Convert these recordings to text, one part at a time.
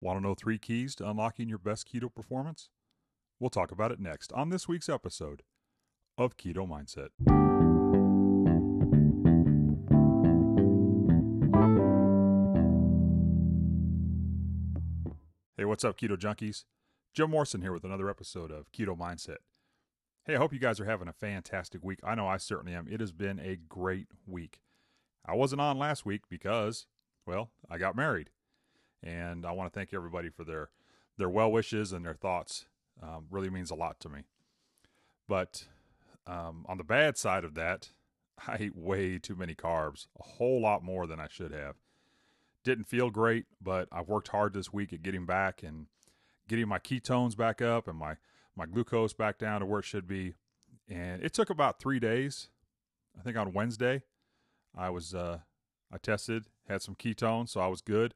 Want to know three keys to unlocking your best keto performance? We'll talk about it next on this week's episode of Keto Mindset. Hey, what's up, Keto Junkies? Jim Morrison here with another episode of Keto Mindset. Hey, I hope you guys are having a fantastic week. I know I certainly am. It has been a great week. I wasn't on last week because, well, I got married. And I want to thank everybody for their their well wishes and their thoughts. Um, really means a lot to me. But um, on the bad side of that, I ate way too many carbs, a whole lot more than I should have. Didn't feel great, but I've worked hard this week at getting back and getting my ketones back up and my, my glucose back down to where it should be. And it took about three days. I think on Wednesday, I was uh, I tested, had some ketones, so I was good.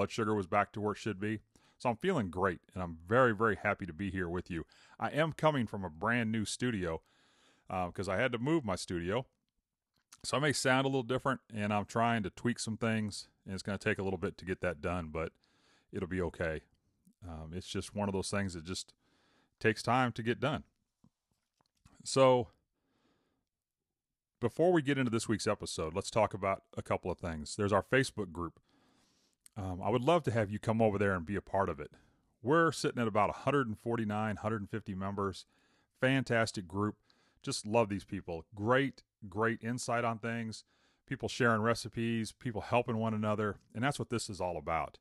Blood sugar was back to where it should be. So I'm feeling great, and I'm very, very happy to be here with you. I am coming from a brand new studio because uh, I had to move my studio. So I may sound a little different, and I'm trying to tweak some things, and it's going to take a little bit to get that done, but it'll be okay. Um, it's just one of those things that just takes time to get done. So before we get into this week's episode, let's talk about a couple of things. There's our Facebook group. Um, I would love to have you come over there and be a part of it. We're sitting at about 149, 150 members. Fantastic group. Just love these people. Great, great insight on things. People sharing recipes, people helping one another. And that's what this is all about.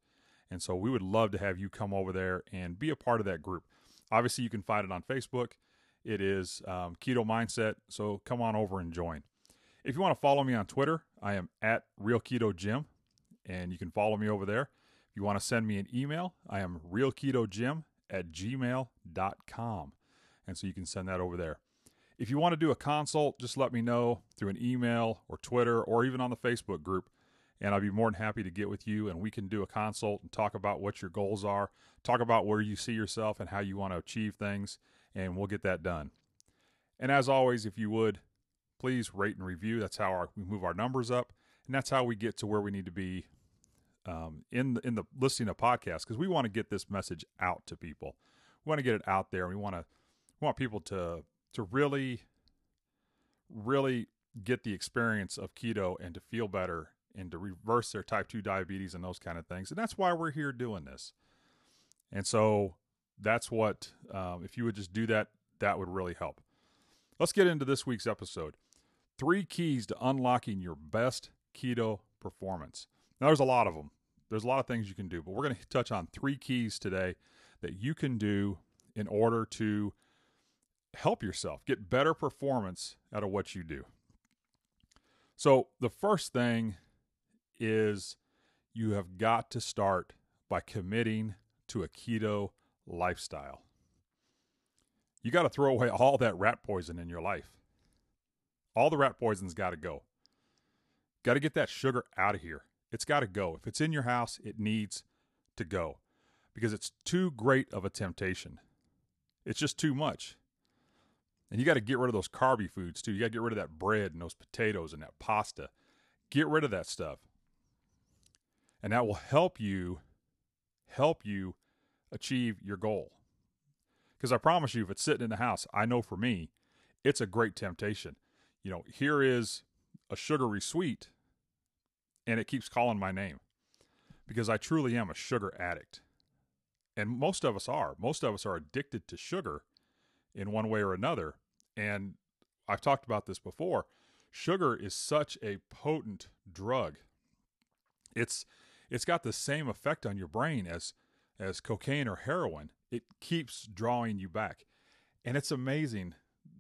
And so we would love to have you come over there and be a part of that group. Obviously, you can find it on Facebook. It is um, Keto Mindset. So come on over and join. If you want to follow me on Twitter, I am at Real Keto Jim and you can follow me over there. If you want to send me an email, I am realketojim at gmail.com. And so you can send that over there. If you want to do a consult, just let me know through an email or Twitter or even on the Facebook group. And I'd be more than happy to get with you and we can do a consult and talk about what your goals are, talk about where you see yourself and how you want to achieve things, and we'll get that done. And as always, if you would, please rate and review. That's how our, we move our numbers up, and that's how we get to where we need to be um, in the, in the listening of podcasts because we want to get this message out to people. We want to get it out there. We want to we want people to to really really get the experience of keto and to feel better and to reverse their type 2 diabetes and those kind of things. And that's why we're here doing this. And so that's what, um, if you would just do that, that would really help. Let's get into this week's episode. Three keys to unlocking your best keto performance. Now, there's a lot of them. There's a lot of things you can do, but we're going to touch on three keys today that you can do in order to help yourself get better performance out of what you do. So, the first thing is you have got to start by committing to a keto lifestyle. You got to throw away all that rat poison in your life. All the rat poison's got to go. Got to get that sugar out of here. It's got to go. If it's in your house, it needs to go because it's too great of a temptation. It's just too much. And you got to get rid of those carby foods too. You got to get rid of that bread and those potatoes and that pasta. Get rid of that stuff. And that will help you help you achieve your goal. Because I promise you if it's sitting in the house, I know for me, it's a great temptation. You know, here is a sugary sweet and it keeps calling my name because I truly am a sugar addict. And most of us are. Most of us are addicted to sugar in one way or another. And I've talked about this before. Sugar is such a potent drug. It's it's got the same effect on your brain as as cocaine or heroin. It keeps drawing you back. And it's amazing.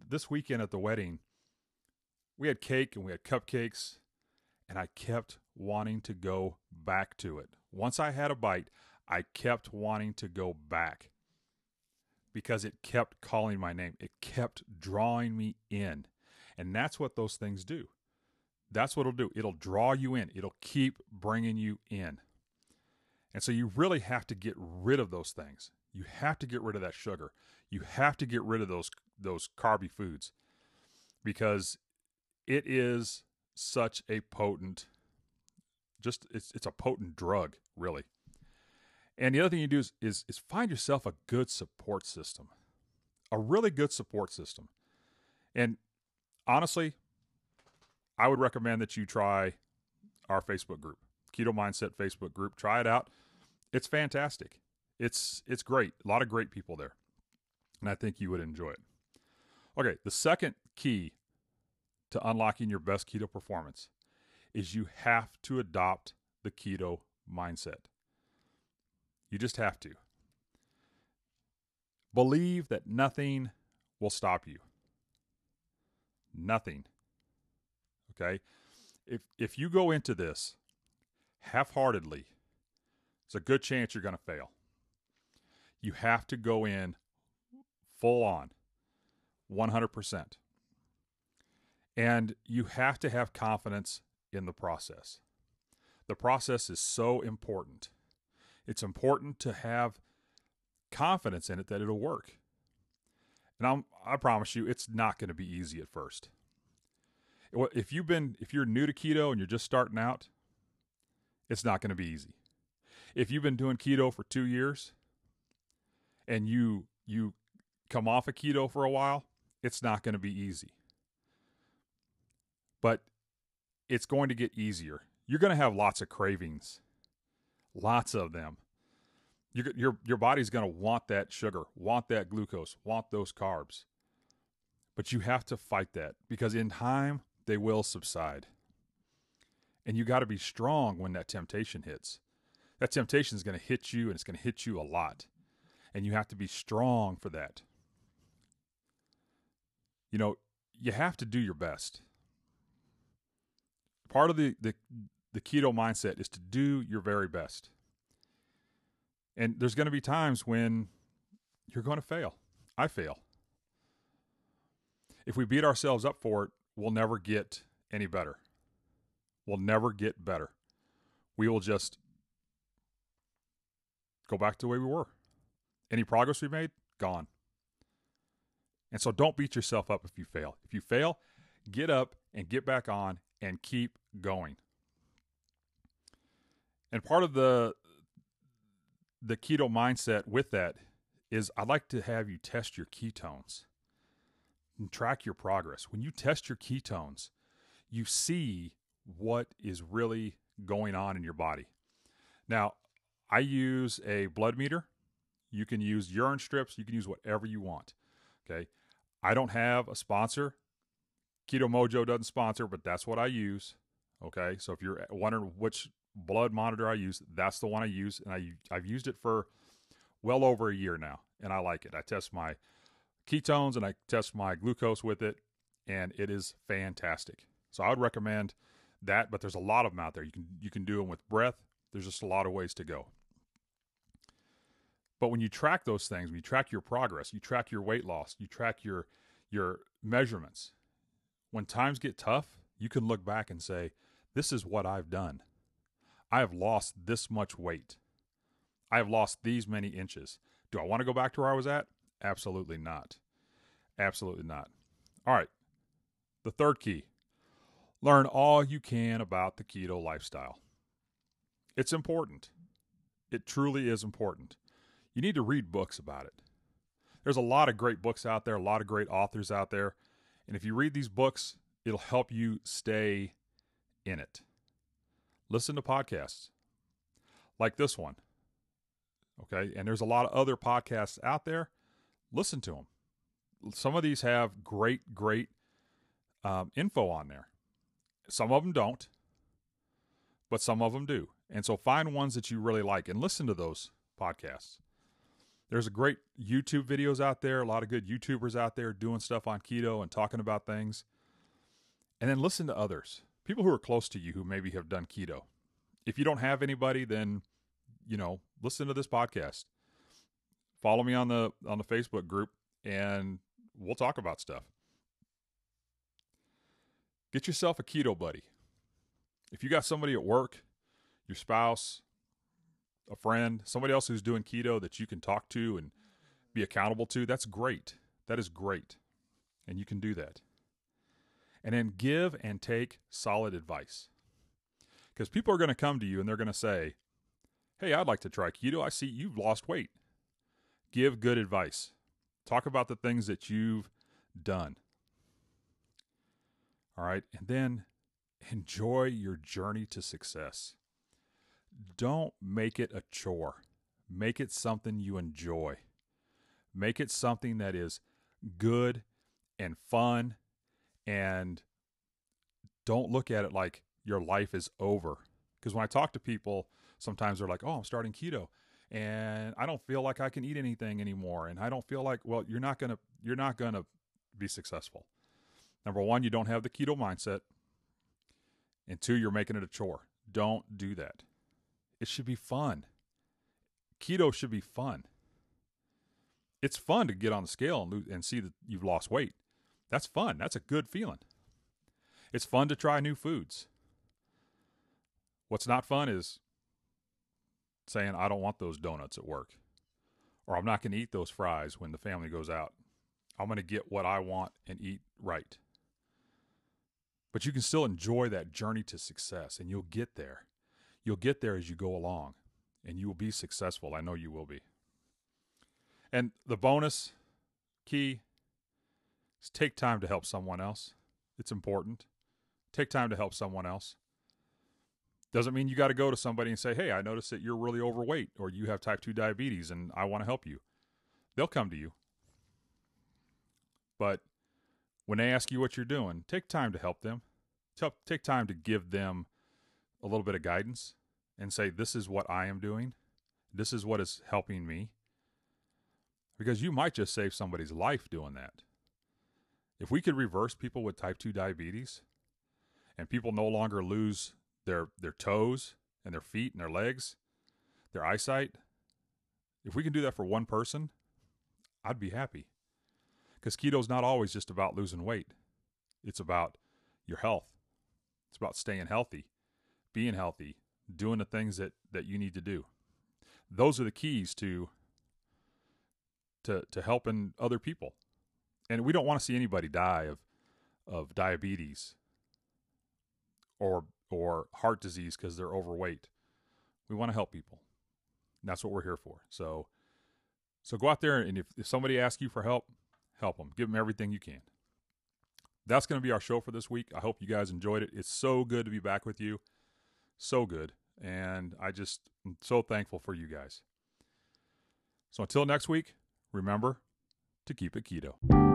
This weekend at the wedding, we had cake and we had cupcakes and I kept wanting to go back to it. Once I had a bite, I kept wanting to go back because it kept calling my name. It kept drawing me in. And that's what those things do. That's what it'll do. It'll draw you in, it'll keep bringing you in. And so you really have to get rid of those things. You have to get rid of that sugar. You have to get rid of those those carby foods because it is such a potent just it's it's a potent drug, really. And the other thing you do is, is, is find yourself a good support system, a really good support system. And honestly, I would recommend that you try our Facebook group, Keto Mindset Facebook group. Try it out. It's fantastic. It's it's great. A lot of great people there. And I think you would enjoy it. Okay, the second key to unlocking your best keto performance is you have to adopt the keto mindset. You just have to. Believe that nothing will stop you. Nothing. Okay? If if you go into this half-heartedly, it's a good chance you're going to fail. You have to go in full on. 100%. And you have to have confidence in the process. The process is so important. It's important to have confidence in it that it'll work. And I'm, I promise you, it's not going to be easy at first. If you've been, if you're new to keto and you're just starting out, it's not going to be easy. If you've been doing keto for two years and you you come off of keto for a while, it's not going to be easy. But it's going to get easier. You're going to have lots of cravings, lots of them. Your, your, your body's going to want that sugar, want that glucose, want those carbs. But you have to fight that because in time, they will subside. And you got to be strong when that temptation hits. That temptation is going to hit you and it's going to hit you a lot. And you have to be strong for that. You know, you have to do your best part of the, the the keto mindset is to do your very best. And there's going to be times when you're going to fail. I fail. If we beat ourselves up for it, we'll never get any better. We'll never get better. We will just go back to the way we were. Any progress we made, gone. And so don't beat yourself up if you fail. If you fail, get up and get back on and keep going. And part of the the keto mindset with that is I'd like to have you test your ketones and track your progress. When you test your ketones, you see what is really going on in your body. Now, I use a blood meter. You can use urine strips, you can use whatever you want. Okay. I don't have a sponsor. Keto Mojo doesn't sponsor, but that's what I use. Okay, so if you're wondering which blood monitor I use, that's the one I use, and I I've used it for well over a year now, and I like it. I test my ketones and I test my glucose with it, and it is fantastic. So I would recommend that, but there's a lot of them out there. You can you can do them with breath. There's just a lot of ways to go. But when you track those things, when you track your progress, you track your weight loss, you track your your measurements. When times get tough, you can look back and say, this is what I've done. I have lost this much weight. I have lost these many inches. Do I want to go back to where I was at? Absolutely not. Absolutely not. All right. The third key learn all you can about the keto lifestyle. It's important. It truly is important. You need to read books about it. There's a lot of great books out there, a lot of great authors out there. And if you read these books, it'll help you stay in it. Listen to podcasts like this one. Okay. And there's a lot of other podcasts out there. Listen to them. Some of these have great, great um, info on there. Some of them don't, but some of them do. And so find ones that you really like and listen to those podcasts. There's a great YouTube videos out there, a lot of good YouTubers out there doing stuff on keto and talking about things. And then listen to others people who are close to you who maybe have done keto. If you don't have anybody, then you know, listen to this podcast. Follow me on the on the Facebook group and we'll talk about stuff. Get yourself a keto buddy. If you got somebody at work, your spouse, a friend, somebody else who's doing keto that you can talk to and be accountable to, that's great. That is great. And you can do that and then give and take solid advice. Because people are going to come to you and they're going to say, Hey, I'd like to try keto. I see you've lost weight. Give good advice. Talk about the things that you've done. All right. And then enjoy your journey to success. Don't make it a chore, make it something you enjoy. Make it something that is good and fun and don't look at it like your life is over. Because when I talk to people, sometimes they're like, oh, I'm starting keto and I don't feel like I can eat anything anymore. And I don't feel like, well, you're not going to, you're not going to be successful. Number one, you don't have the keto mindset. And two, you're making it a chore. Don't do that. It should be fun. Keto should be fun. It's fun to get on the scale and, lose, and see that you've lost weight. That's fun. That's a good feeling. It's fun to try new foods. What's not fun is saying, I don't want those donuts at work, or I'm not going to eat those fries when the family goes out. I'm going to get what I want and eat right. But you can still enjoy that journey to success, and you'll get there. You'll get there as you go along, and you will be successful. I know you will be. And the bonus key is take time to help someone else. It's important. Take time to help someone else. Doesn't mean you got to go to somebody and say, Hey, I noticed that you're really overweight or you have type 2 diabetes and I want to help you. They'll come to you. But when they ask you what you're doing, take time to help them. Take time to give them a little bit of guidance and say, This is what I am doing. This is what is helping me. Because you might just save somebody's life doing that. If we could reverse people with type 2 diabetes and people no longer lose their their toes and their feet and their legs, their eyesight. If we can do that for one person, I'd be happy. Because keto's not always just about losing weight. It's about your health. It's about staying healthy, being healthy, doing the things that, that you need to do. Those are the keys to to to helping other people. And we don't want to see anybody die of of diabetes or or heart disease because they're overweight. We want to help people. And that's what we're here for. So so go out there and if, if somebody asks you for help, help them. Give them everything you can. That's going to be our show for this week. I hope you guys enjoyed it. It's so good to be back with you. So good. And I just am so thankful for you guys. So until next week, remember to keep it keto.